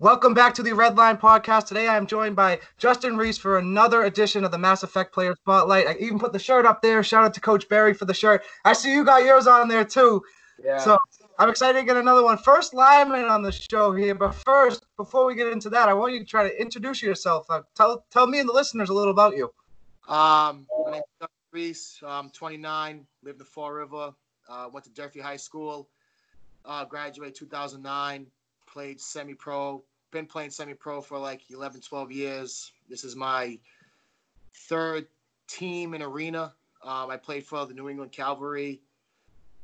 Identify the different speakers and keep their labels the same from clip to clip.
Speaker 1: Welcome back to the Redline Podcast. Today I am joined by Justin Reis for another edition of the Mass Effect Player Spotlight. I even put the shirt up there. Shout out to Coach Barry for the shirt. I see you got yours on there too. Yeah. So I'm excited to get another one. First lineman on the show here, but first, before we get into that, I want you to try to introduce yourself. Uh, tell tell me and the listeners a little about you.
Speaker 2: Um, my name is Justin Reis. I'm 29. Live in the Fall River. Uh, went to Durfee High School. Uh, graduated 2009 played semi-pro, been playing semi-pro for like 11, 12 years. This is my third team in arena. Um, I played for the New England Cavalry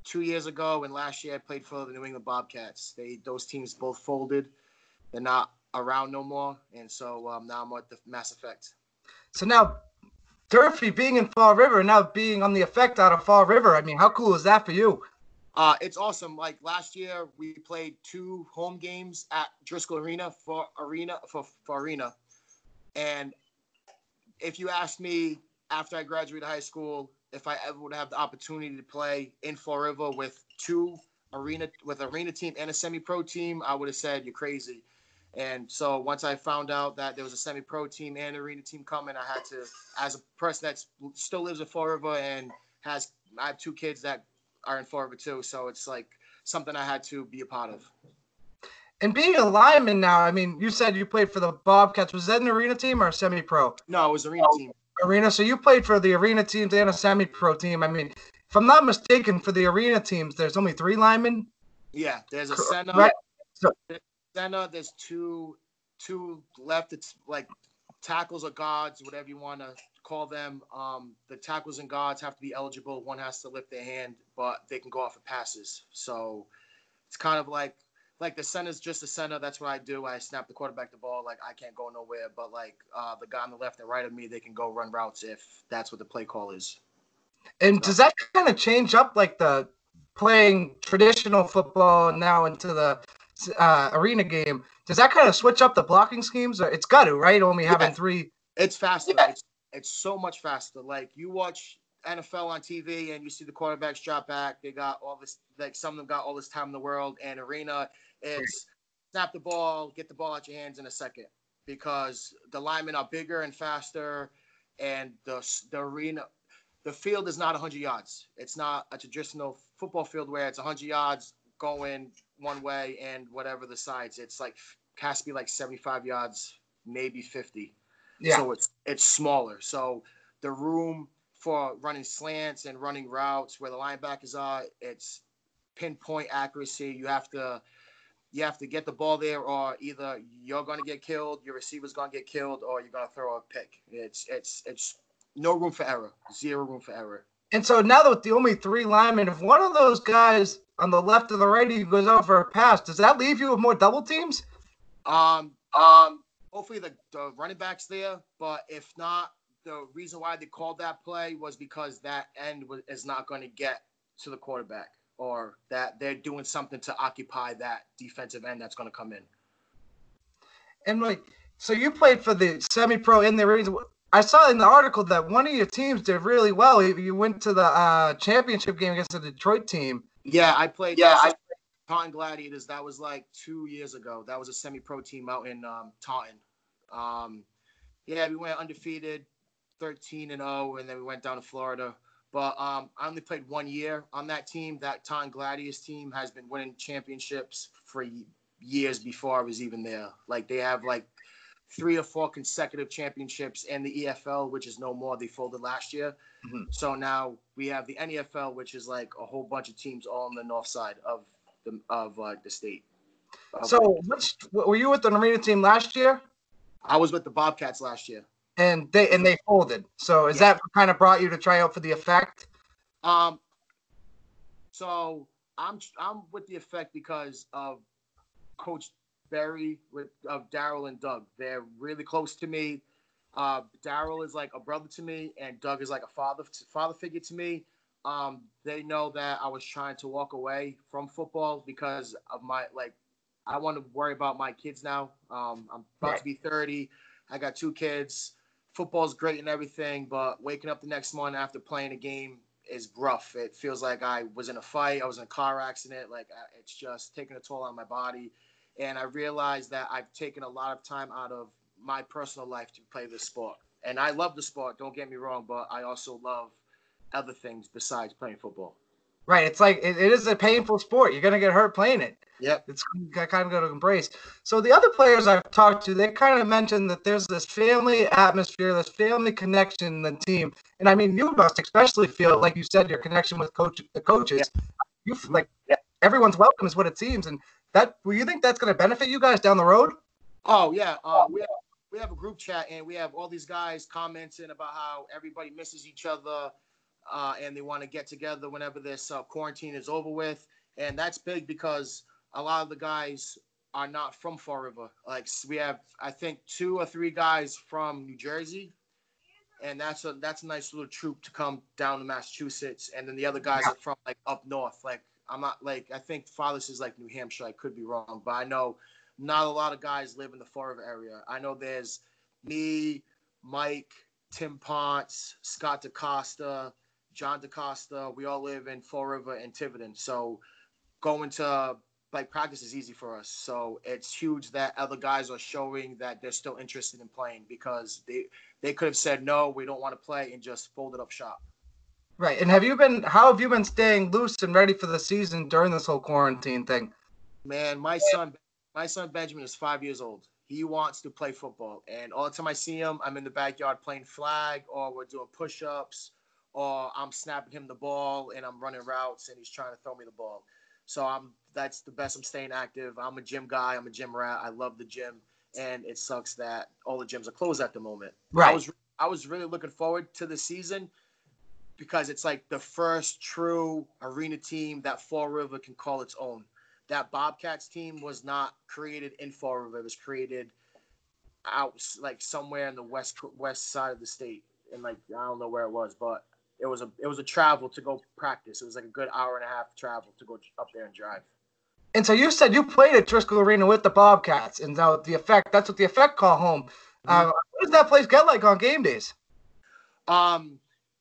Speaker 2: two years ago, and last year I played for the New England Bobcats. They those teams both folded. They're not around no more, and so um, now I'm at the Mass Effect.
Speaker 1: So now, Durfee being in Fall River, now being on the effect out of Fall River. I mean, how cool is that for you?
Speaker 2: Uh, it's awesome. Like last year, we played two home games at Driscoll Arena for arena for, for arena, and if you asked me after I graduated high school if I ever would have the opportunity to play in River with two arena with arena team and a semi-pro team, I would have said you're crazy. And so once I found out that there was a semi-pro team and arena team coming, I had to, as a person that still lives in River and has, I have two kids that are in River too. So it's like something I had to be a part of.
Speaker 1: And being a lineman now, I mean, you said you played for the Bobcats. Was that an arena team or a semi-pro?
Speaker 2: No, it was arena oh, team.
Speaker 1: Arena. So you played for the arena teams and a semi-pro team. I mean, if I'm not mistaken, for the arena teams, there's only three linemen.
Speaker 2: Yeah, there's a center. Right. So, center. There's two, two left. It's like tackles or guards, whatever you want to call them. Um, the tackles and guards have to be eligible. One has to lift their hand, but they can go off of passes. So it's kind of like like the center's just a center. That's what I do. I snap the quarterback the ball. Like I can't go nowhere, but like uh, the guy on the left and right of me, they can go run routes if that's what the play call is.
Speaker 1: And so. does that kind of change up like the playing traditional football now into the uh, arena game? Does that kind of switch up the blocking schemes? It's got to, right? Only having yeah. three.
Speaker 2: It's faster. Yeah. It's, it's so much faster. Like you watch NFL on TV and you see the quarterbacks drop back. They got all this, like some of them got all this time in the world. And arena, it's snap the ball, get the ball out your hands in a second because the linemen are bigger and faster, and the the arena, the field is not 100 yards. It's not a traditional football field where it's 100 yards going one way and whatever the sides. It's like has to be like 75 yards, maybe 50. Yeah. So it's it's smaller. So the room for running slants and running routes where the linebackers are, it's pinpoint accuracy. You have to you have to get the ball there, or either you're going to get killed, your receiver's going to get killed, or you're going to throw a pick. It's it's it's no room for error, zero room for error.
Speaker 1: And so now that with the only three linemen, if one of those guys on the left or the right he goes out for a pass, does that leave you with more double teams?
Speaker 2: Um, um, hopefully the, the running back's there, but if not, the reason why they called that play was because that end was, is not going to get to the quarterback or that they're doing something to occupy that defensive end that's going to come in.
Speaker 1: And like, so you played for the semi-pro in the I saw in the article that one of your teams did really well. You went to the uh, championship game against the Detroit team.
Speaker 2: Yeah, I played. Yeah, I played Taunton Gladiators. That was like two years ago. That was a semi-pro team out in um, Taunton. Um, yeah, we went undefeated, 13 and 0, and then we went down to Florida. But um, I only played one year on that team. That Taunton Gladiators team has been winning championships for years before I was even there. Like they have like three or four consecutive championships and the EFL, which is no more. They folded last year. Mm-hmm. So now we have the NEFL, which is like a whole bunch of teams all on the north side of the of uh, the state.
Speaker 1: So, which were you with the arena team last year?
Speaker 2: I was with the Bobcats last year.
Speaker 1: And they and they folded. So is yeah. that kind of brought you to try out for the effect?
Speaker 2: Um. So I'm I'm with the effect because of Coach Barry with of Daryl and Doug. They're really close to me. Uh, Daryl is like a brother to me, and Doug is like a father father figure to me. Um, they know that I was trying to walk away from football because of my like I want to worry about my kids now. Um, I'm about right. to be 30. I got two kids. Football's great and everything, but waking up the next morning after playing a game is rough. It feels like I was in a fight. I was in a car accident. Like it's just taking a toll on my body. and I realized that I've taken a lot of time out of my personal life to play this sport. And I love the sport, don't get me wrong, but I also love other things besides playing football.
Speaker 1: Right. It's like it, it is a painful sport. You're gonna get hurt playing it.
Speaker 2: Yep.
Speaker 1: It's kind of going to embrace. So the other players I've talked to, they kind of mentioned that there's this family atmosphere, this family connection in the team. And I mean, you must especially feel like you said your connection with coach the coaches. Yeah. You like everyone's welcome is what it seems, and that. Will you think that's going to benefit you guys down the road?
Speaker 2: Oh yeah, uh, we have we have a group chat and we have all these guys commenting about how everybody misses each other, uh, and they want to get together whenever this uh, quarantine is over with, and that's big because a lot of the guys are not from Fall River. Like we have, I think, two or three guys from New Jersey, and that's a that's a nice little troop to come down to Massachusetts. And then the other guys are from like up north. Like I'm not like I think Father's is like New Hampshire. I could be wrong, but I know not a lot of guys live in the Fall River area. I know there's me, Mike, Tim Ponce, Scott DeCosta, John DeCosta. We all live in Fall River and Tiverton. So going to like practice is easy for us. So it's huge that other guys are showing that they're still interested in playing because they they could have said no, we don't want to play and just folded up shop.
Speaker 1: Right. And have you been how have you been staying loose and ready for the season during this whole quarantine thing?
Speaker 2: Man, my son my son Benjamin is 5 years old. He wants to play football and all the time I see him, I'm in the backyard playing flag or we're doing push-ups or I'm snapping him the ball and I'm running routes and he's trying to throw me the ball. So I'm that's the best. I'm staying active. I'm a gym guy. I'm a gym rat. I love the gym, and it sucks that all the gyms are closed at the moment.
Speaker 1: Right.
Speaker 2: I was I was really looking forward to the season because it's like the first true arena team that Fall River can call its own. That Bobcats team was not created in Fall River. It was created out like somewhere in the west west side of the state, and like I don't know where it was, but it was a it was a travel to go practice. It was like a good hour and a half travel to go up there and drive.
Speaker 1: And so you said you played at Driscoll Arena with the Bobcats, and now the effect that's what the effect call home. Mm-hmm. Uh, what does that place get like on game days?
Speaker 2: Um,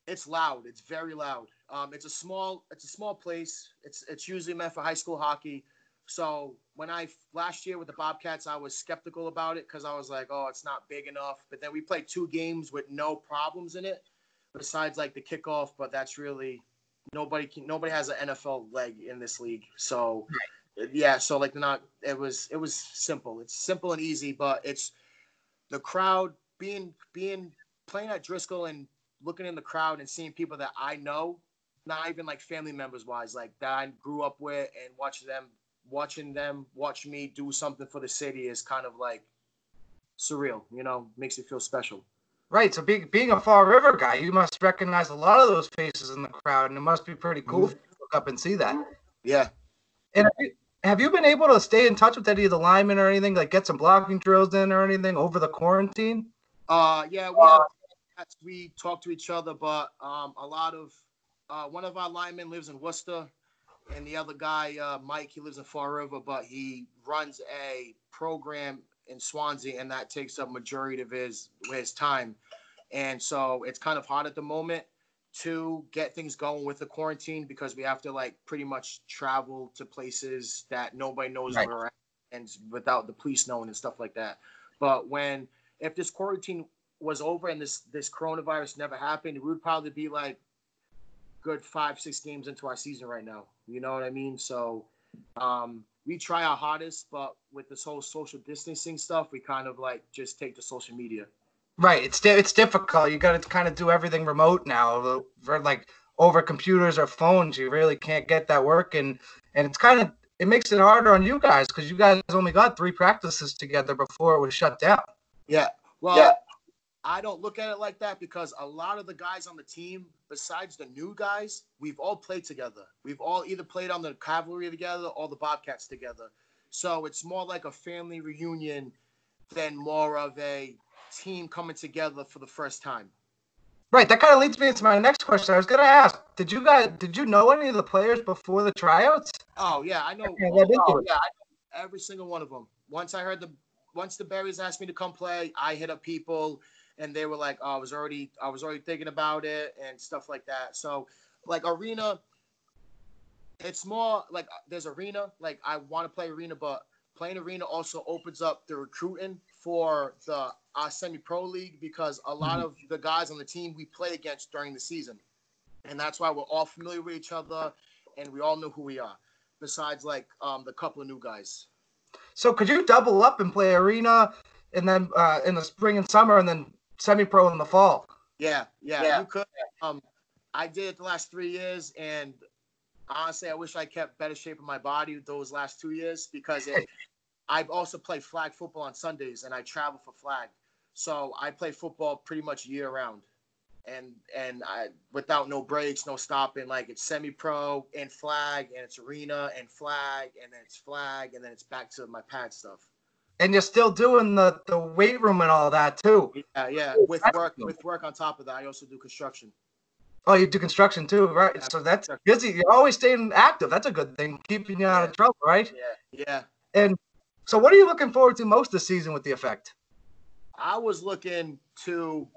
Speaker 2: it's loud. It's very loud. Um, it's a small it's a small place. It's it's usually meant for high school hockey. So when I last year with the Bobcats, I was skeptical about it because I was like, oh, it's not big enough. But then we played two games with no problems in it besides like the kickoff, but that's really nobody can nobody has an NFL leg in this league. So yeah, so like not it was it was simple. It's simple and easy, but it's the crowd being being playing at Driscoll and looking in the crowd and seeing people that I know, not even like family members wise, like that I grew up with and watching them watching them watch me do something for the city is kind of like surreal, you know, makes it feel special.
Speaker 1: Right. So being being a Fall River guy, you must recognize a lot of those faces in the crowd, and it must be pretty cool mm-hmm. to look up and see that.
Speaker 2: Yeah.
Speaker 1: And have you, have you been able to stay in touch with any of the linemen or anything, like get some blocking drills in or anything over the quarantine?
Speaker 2: Uh, yeah, we have, we talk to each other, but um, a lot of uh, one of our linemen lives in Worcester, and the other guy, uh, Mike, he lives in Fall River, but he runs a program in Swansea, and that takes up majority of his his time. And so it's kind of hard at the moment to get things going with the quarantine because we have to like pretty much travel to places that nobody knows right. where we're at and without the police knowing and stuff like that. But when if this quarantine was over and this this coronavirus never happened, it would probably be like good five six games into our season right now. You know what I mean? So um, we try our hardest, but with this whole social distancing stuff, we kind of like just take to social media.
Speaker 1: Right. It's it's difficult. You got to kind of do everything remote now. For like over computers or phones, you really can't get that working, and it's kind of it makes it harder on you guys because you guys only got three practices together before it was shut down.
Speaker 2: Yeah. Well, yeah. I don't look at it like that because a lot of the guys on the team, besides the new guys, we've all played together. We've all either played on the cavalry together or the Bobcats together. So it's more like a family reunion than more of a team coming together for the first time.
Speaker 1: Right. That kind of leads me into my next question. I was going to ask: Did you guys did you know any of the players before the tryouts?
Speaker 2: Oh yeah, I know. oh, yeah, I know every single one of them. Once I heard the once the Berries asked me to come play, I hit up people and they were like, oh, I was already I was already thinking about it and stuff like that. So like arena, it's more like there's arena. Like I want to play arena, but playing arena also opens up the recruiting for the uh, semi-pro league because a lot mm-hmm. of the guys on the team we play against during the season, and that's why we're all familiar with each other and we all know who we are. Besides, like um, the couple of new guys.
Speaker 1: So could you double up and play arena, and then uh, in the spring and summer, and then semi-pro in the fall?
Speaker 2: Yeah, yeah, yeah. you could. Um, I did it the last three years, and honestly, I wish I kept better shape of my body those last two years because it, I've also played flag football on Sundays, and I travel for flag, so I play football pretty much year round and and I without no breaks, no stopping. Like it's semi-pro and flag, and it's arena and flag, and then it's flag, and then it's back to my pad stuff.
Speaker 1: And you're still doing the the weight room and all that too.
Speaker 2: Yeah, yeah. With work, with work on top of that, I also do construction.
Speaker 1: Oh, you do construction too, right? Yeah, so that's busy. You're always staying active. That's a good thing, keeping you out of trouble, right?
Speaker 2: Yeah, yeah.
Speaker 1: And so, what are you looking forward to most this season with the effect?
Speaker 2: I was looking to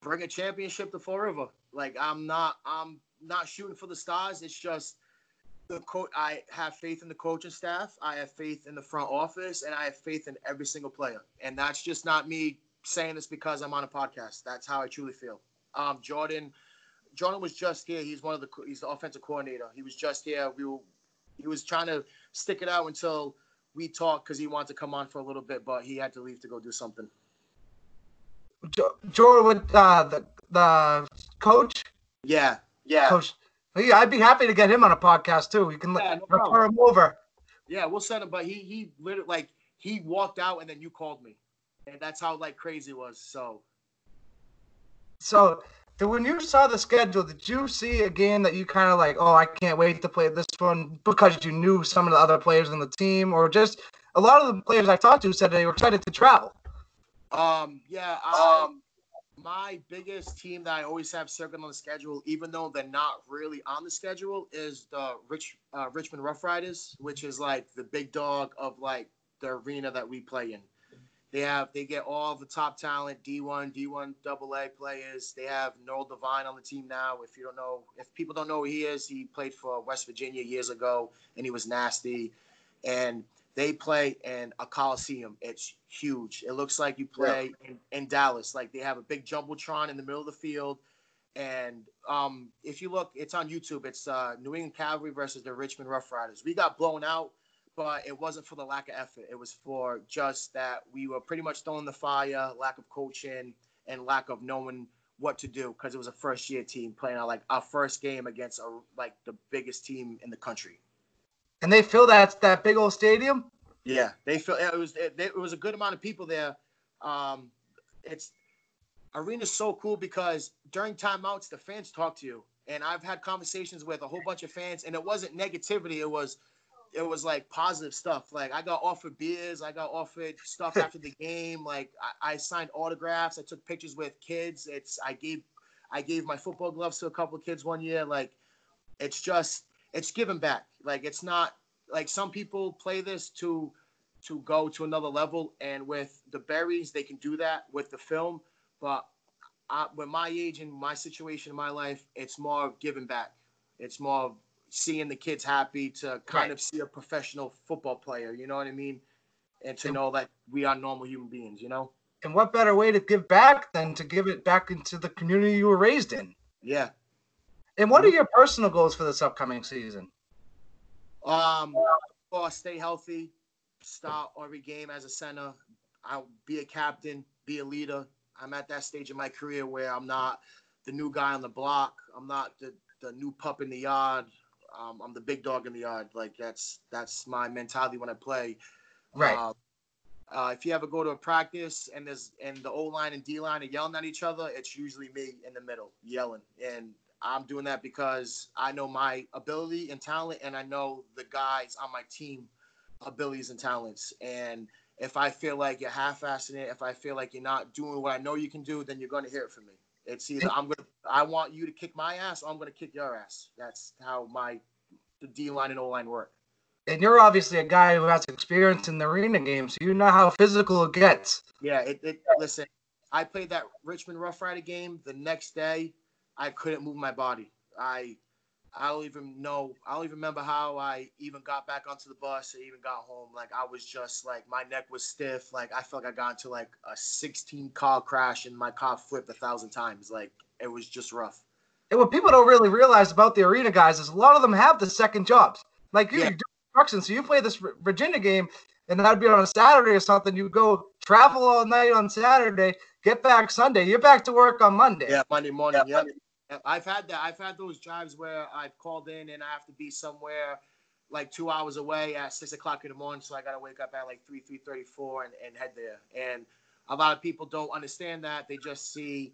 Speaker 2: bring a championship to Fall River. Like I'm not I'm not shooting for the stars. It's just the coach. I have faith in the coaching staff. I have faith in the front office, and I have faith in every single player. And that's just not me saying this because I'm on a podcast. That's how I truly feel. Um, Jordan, Jordan was just here. He's one of the he's the offensive coordinator. He was just here. We were, he was trying to stick it out until we talked because he wanted to come on for a little bit, but he had to leave to go do something.
Speaker 1: Jordan with uh, the the coach.
Speaker 2: Yeah, yeah.
Speaker 1: Coach, yeah, I'd be happy to get him on a podcast too. You can yeah, no refer him over.
Speaker 2: Yeah, we'll send him. But he he literally like he walked out and then you called me, and that's how like crazy it was. So.
Speaker 1: So when you saw the schedule, did you see a game that you kind of like, oh, I can't wait to play this one because you knew some of the other players on the team, or just a lot of the players I talked to said they were excited to travel?
Speaker 2: Um, yeah. Um, my biggest team that I always have circled on the schedule, even though they're not really on the schedule, is the Rich uh, Richmond Rough Riders, which is like the big dog of like the arena that we play in. They have they get all the top talent, D1, D1 double A players. They have Noel Devine on the team now. If you don't know, if people don't know who he is, he played for West Virginia years ago and he was nasty. And they play in a coliseum. It's huge. It looks like you play yeah. in, in, Dallas. Like they have a big jumbotron in the middle of the field. And um, if you look, it's on YouTube. It's uh, New England Cavalry versus the Richmond Rough Riders. We got blown out, but it wasn't for the lack of effort. It was for just that we were pretty much throwing the fire, lack of coaching, and lack of knowing what to do because it was a first year team playing our, like our first game against a, like the biggest team in the country.
Speaker 1: And they fill that that big old stadium.
Speaker 2: Yeah, they fill it was it, it was a good amount of people there. Um, it's arena's so cool because during timeouts the fans talk to you, and I've had conversations with a whole bunch of fans, and it wasn't negativity. It was it was like positive stuff. Like I got offered beers, I got offered stuff after the game. Like I, I, signed autographs, I took pictures with kids. It's I gave I gave my football gloves to a couple of kids one year. Like it's just it's giving back. Like it's not like some people play this to to go to another level, and with the berries they can do that with the film. But I, with my age and my situation in my life, it's more of giving back. It's more of seeing the kids happy to kind right. of see a professional football player. You know what I mean? And to know that we are normal human beings. You know.
Speaker 1: And what better way to give back than to give it back into the community you were raised in?
Speaker 2: Yeah,
Speaker 1: and what are mm-hmm. your personal goals for this upcoming season?
Speaker 2: Um, stay healthy, start every game as a center. I'll be a captain, be a leader. I'm at that stage in my career where I'm not the new guy on the block. I'm not the, the new pup in the yard. Um, I'm the big dog in the yard. Like that's that's my mentality when I play.
Speaker 1: Right. Uh,
Speaker 2: uh, if you ever go to a practice and there's and the O line and D line are yelling at each other, it's usually me in the middle yelling, and I'm doing that because I know my ability and talent, and I know the guys on my team abilities and talents. And if I feel like you're half-assing it, if I feel like you're not doing what I know you can do, then you're going to hear it from me. It's either I'm gonna, I want you to kick my ass, or I'm going to kick your ass. That's how my the D line and O line work.
Speaker 1: And you're obviously a guy who has experience in the arena game, so you know how physical it gets.
Speaker 2: Yeah, it, it listen. I played that Richmond Rough Rider game the next day. I couldn't move my body. I I don't even know. I don't even remember how I even got back onto the bus or even got home. Like I was just like my neck was stiff. Like I felt like I got into like a 16 car crash and my car flipped a thousand times. Like it was just rough.
Speaker 1: And what people don't really realize about the arena guys is a lot of them have the second jobs. Like you, yeah. do construction, so you play this Virginia game, and that'd be on a Saturday or something. You go travel all night on Saturday, get back Sunday. You're back to work on Monday.
Speaker 2: Yeah, Monday morning. Yeah. Yep. I've had that. I've had those drives where I've called in and I have to be somewhere like two hours away at six o'clock in the morning, so I gotta wake up at like three, three thirty-four, and, and head there. And a lot of people don't understand that. They just see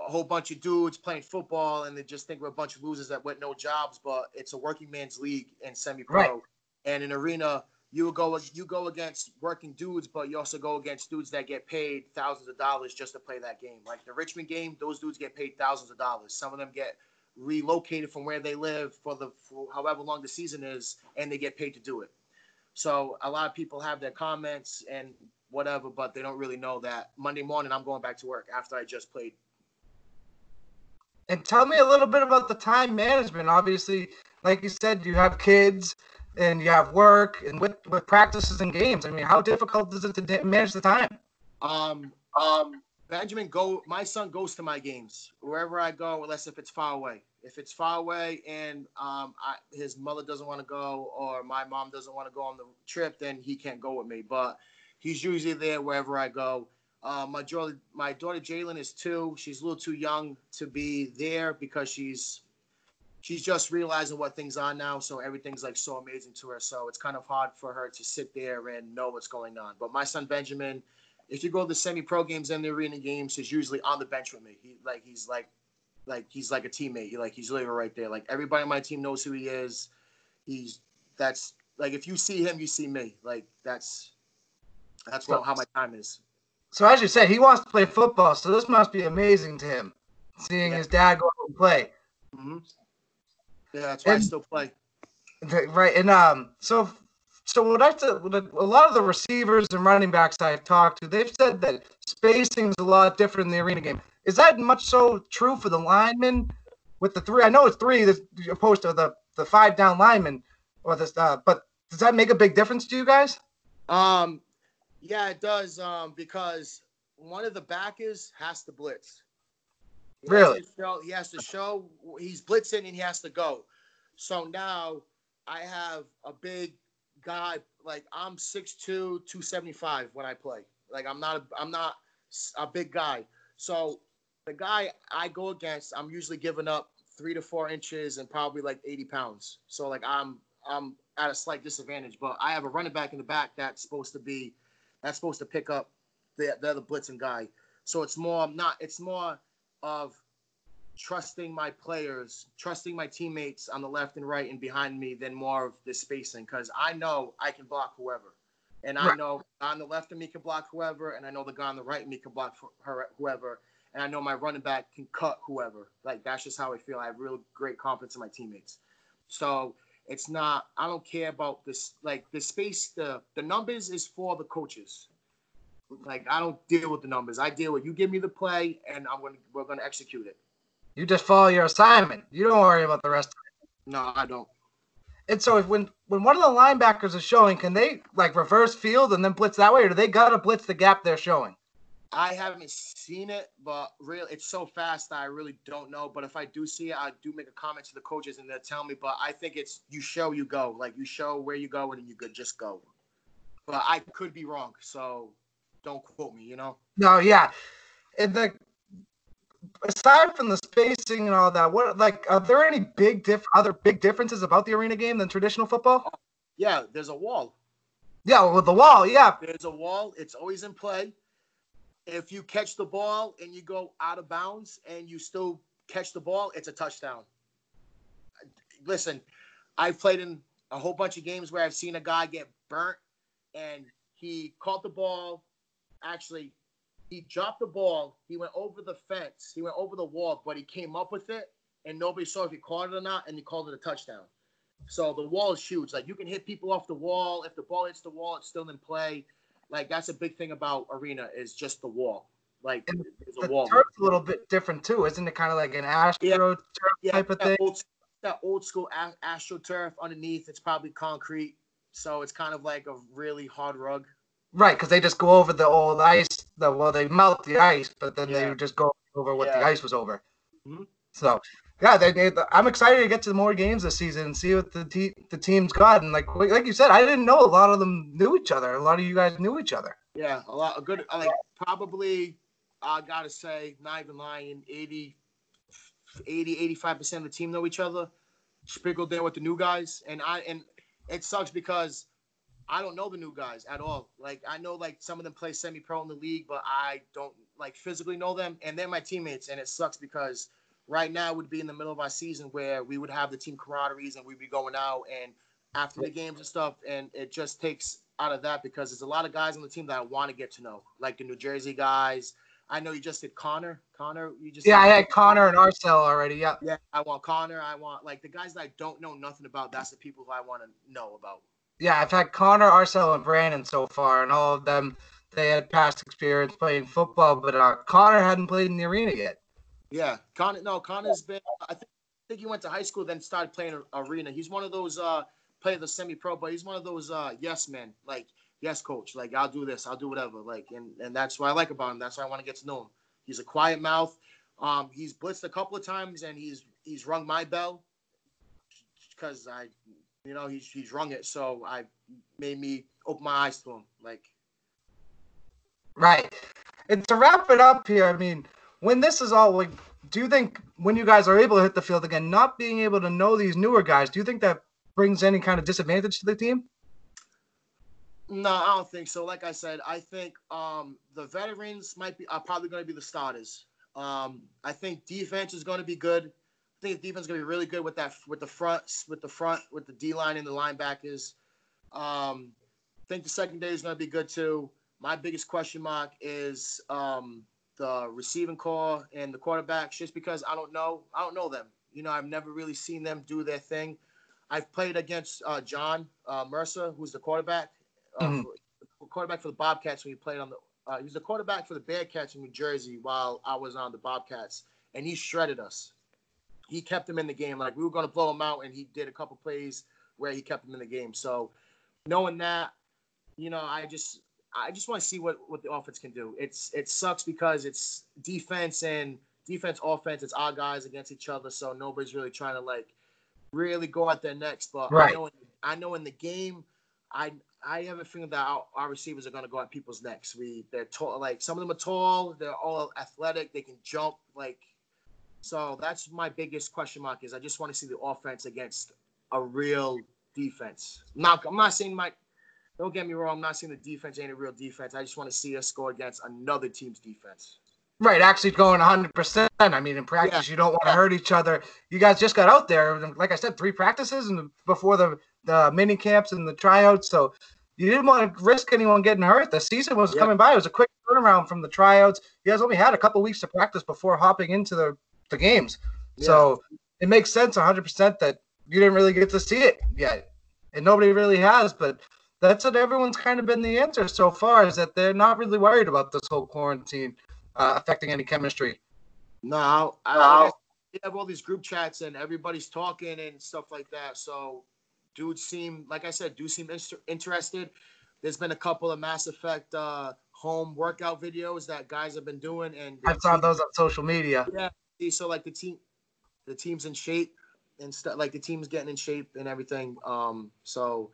Speaker 2: a whole bunch of dudes playing football, and they just think we're a bunch of losers that went no jobs. But it's a working man's league in semi-pro, right. and an arena you go you go against working dudes, but you also go against dudes that get paid thousands of dollars just to play that game. Like the Richmond game, those dudes get paid thousands of dollars. Some of them get relocated from where they live for the for however long the season is, and they get paid to do it. So a lot of people have their comments and whatever, but they don't really know that Monday morning I'm going back to work after I just played.
Speaker 1: And tell me a little bit about the time management. Obviously, like you said, you have kids and you have work and with, with practices and games. I mean, how difficult is it to manage the time?
Speaker 2: Um, um, Benjamin go. My son goes to my games wherever I go, unless if it's far away. If it's far away and um, I, his mother doesn't want to go or my mom doesn't want to go on the trip, then he can't go with me. But he's usually there wherever I go. Uh, my daughter, my daughter Jalen is two. She's a little too young to be there because she's she's just realizing what things are now. So everything's like so amazing to her. So it's kind of hard for her to sit there and know what's going on. But my son Benjamin, if you go to the semi-pro games and the arena games, he's usually on the bench with me. He like he's like like he's like a teammate. He, like he's literally right there. Like everybody on my team knows who he is. He's that's like if you see him, you see me. Like that's that's what, how my time is.
Speaker 1: So as you said, he wants to play football. So this must be amazing to him, seeing yeah. his dad go and play. Mm-hmm.
Speaker 2: Yeah, that's why and, I still play.
Speaker 1: Right, and um, so so what I said, a lot of the receivers and running backs I've talked to, they've said that spacing is a lot different in the arena game. Is that much so true for the linemen with the three? I know it's three opposed to the the five down linemen, or this, uh, but does that make a big difference to you guys?
Speaker 2: Um, yeah, it does. Um, because one of the backers has to blitz.
Speaker 1: He really?
Speaker 2: Has show, he has to show he's blitzing and he has to go. So now I have a big guy. Like I'm 6'2", 275 when I play. Like I'm not a, I'm not a big guy. So the guy I go against, I'm usually giving up three to four inches and probably like 80 pounds. So like I'm I'm at a slight disadvantage. But I have a running back in the back that's supposed to be that's supposed to pick up the the other blitzing guy. So it's more not it's more of trusting my players, trusting my teammates on the left and right and behind me than more of the spacing because I know I can block whoever. And I know on the left of me can block whoever, and I know the guy on the right of me can block her, whoever, and I know my running back can cut whoever. Like that's just how I feel. I have real great confidence in my teammates. So it's not. I don't care about this. Like the space, the the numbers is for the coaches. Like I don't deal with the numbers. I deal with you give me the play and I'm gonna we're gonna execute it.
Speaker 1: You just follow your assignment. You don't worry about the rest.
Speaker 2: No, I don't.
Speaker 1: And so if when when one of the linebackers is showing, can they like reverse field and then blitz that way, or do they gotta blitz the gap they're showing?
Speaker 2: I haven't seen it, but real it's so fast I really don't know. But if I do see it, I do make a comment to the coaches and they'll tell me. But I think it's you show you go, like you show where you go and you could just go. But I could be wrong, so don't quote me, you know?
Speaker 1: No, yeah. And the aside from the spacing and all that, what like are there any big diff other big differences about the arena game than traditional football?
Speaker 2: Yeah, there's a wall.
Speaker 1: Yeah, with the wall, yeah.
Speaker 2: There's a wall. It's always in play. If you catch the ball and you go out of bounds and you still catch the ball, it's a touchdown. Listen, I've played in a whole bunch of games where I've seen a guy get burnt and he caught the ball, actually he dropped the ball. He went over the fence. He went over the wall, but he came up with it, and nobody saw if he caught it or not, and he called it a touchdown. So the wall is huge. Like you can hit people off the wall. If the ball hits the wall, it's still in play. Like that's a big thing about arena is just the wall. Like
Speaker 1: there's a the wall. Turf's a little bit different too, isn't it? Kind of like an Astro yeah. turf
Speaker 2: yeah,
Speaker 1: type of thing.
Speaker 2: Old, that old school a- astroturf underneath. It's probably concrete, so it's kind of like a really hard rug.
Speaker 1: Right, because they just go over the old ice. The well, they melt the ice, but then
Speaker 2: Yeah.
Speaker 1: they just go over what the ice was over.
Speaker 2: Mhm.
Speaker 1: So, yeah, they, they, I'm excited to get to more games this season and see what the te- the team's got. And like like you said, I didn't know a lot of them knew each other. A lot of you guys knew each other.
Speaker 2: Yeah, a lot, a good, like probably, I gotta say, not even lying, 80, 80, 85% of the team know each other, sprinkled there with the new guys. And I, and it sucks because I don't know the new guys at all. Like, I know like some of them play semi pro in the league, but I don't like physically know them. And they're my teammates. And it sucks because right now would be in the middle of our season where we would have the team camaraderies and we'd be going out and after the games and stuff. And it just takes out of that because there's a lot of guys on the team that I want to get to know, like the New Jersey guys. I know you just did Connor. Connor, you just
Speaker 1: Yeah, I had Connor and Arcel already. Yeah,
Speaker 2: Yeah, I want Connor. I want like the guys that I don't know nothing about. That's the people who I want to know about.
Speaker 1: Yeah. I've had Connor, Arcel, and Brandon so far, and all of them they had past experience playing football, but uh, Connor hadn't played in the arena yet.
Speaker 2: Yeah, Connor. No, Connor's been. I think, I think he went to high school, then started playing arena. He's one of those uh play the semi pro, but he's one of those uh yes men. Like yes, coach. Like I'll do this. I'll do whatever. Like and and that's what I like about him. That's why I want to get to know him. He's a quiet mouth. Um, he's blitzed a couple of times and he's he's rung my bell because I, you know, he's he's rung it. So I made me open my eyes to him. Like
Speaker 1: Right. And to wrap it up here, I mean, when this is all like, do you think when you guys are able to hit the field again, not being able to know these newer guys, do you think that brings any kind of disadvantage to the team?
Speaker 2: No, I don't think so. Like I said, I think um, the veterans might be are probably going to be the starters. Um, I think defense is going to be good. I think the defense is going to be really good with that with the front with the front with the D line and the linebackers. Um, I think the secondary is going to be good too. My biggest question mark is um, the receiving corps and the quarterbacks, just because I don't know. I don't know them. You know, I've never really seen them do their thing. I've played against uh, John uh, Mercer, who's the quarterback, uh,
Speaker 1: Mhm.
Speaker 2: for, quarterback for the Bobcats when he played on the. Uh, he was the quarterback for the Bearcats in New Jersey while I was on the Bobcats, and he shredded us. He kept them in the game. Like we were going to blow him out, and he did a couple plays where he kept them in the game. So, knowing that, you know, I just I just want to see what what the offense can do. It's it sucks because it's defense and defense offense. It's our guys against each other, so nobody's really trying to like really go at their necks. But
Speaker 1: Right.
Speaker 2: I know in, I know in the game, I I have a feeling that our, our receivers are going to go at people's necks. We they're tall, like some of them are tall. They're all athletic. They can jump. Like so, that's my biggest question mark. Is I just want to see the offense against a real defense. Not I'm not saying my. Don't get me wrong. I'm not saying the defense ain't a real defense. I just want to see us score against another team's defense.
Speaker 1: Right, actually going 100%. I mean, in practice, you don't want to hurt each other. You guys just got out there, like I said, three practices and before the, the mini camps and the tryouts. So you didn't want to risk anyone getting hurt. The season was
Speaker 2: Yeah.
Speaker 1: coming by. It was a quick turnaround from the tryouts. You guys only had a couple weeks to practice before hopping into the, the games. So it makes sense 100% that you didn't really get to see it yet. And nobody really has. But that's what everyone's kind of been the answer so far is that they're not really worried about this whole quarantine uh, affecting any chemistry.
Speaker 2: No, I, I, like I we have all these group chats and everybody's talking and stuff like that. So, dudes seem, like I said, do seem inter- interested. There's been a couple of Mass Effect uh, home workout videos that guys have been doing, and
Speaker 1: I've saw those on social media.
Speaker 2: Yeah, so like the team, the team's in shape and stuff. Like the team's getting in shape and everything. Um, so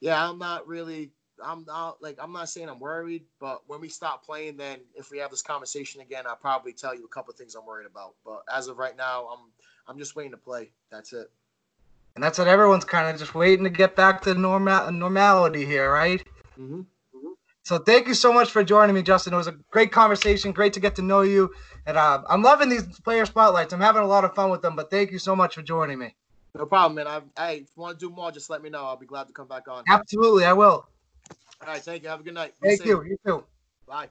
Speaker 2: yeah, I'm not really. I'm not like I'm not saying I'm worried, but when we stop playing, then if we have this conversation again, I'll probably tell you a couple of things I'm worried about. But as of right now, I'm I'm just waiting to play. That's it.
Speaker 1: And that's what everyone's kind of just waiting to get back to normal normality here, right?
Speaker 2: Mm-hmm.
Speaker 1: So thank you so much for joining me, Justin. It was a great conversation. Great to get to know you. And uh, I'm loving these player spotlights. I'm having a lot of fun with them. But thank you so much for joining me.
Speaker 2: No problem, man. I hey, if you want to do more, just let me know. I'll be glad to come back on.
Speaker 1: Absolutely, I will.
Speaker 2: All right, thank you. Have a good night. Be
Speaker 1: Thank
Speaker 2: safe.
Speaker 1: you. You too.
Speaker 2: Bye.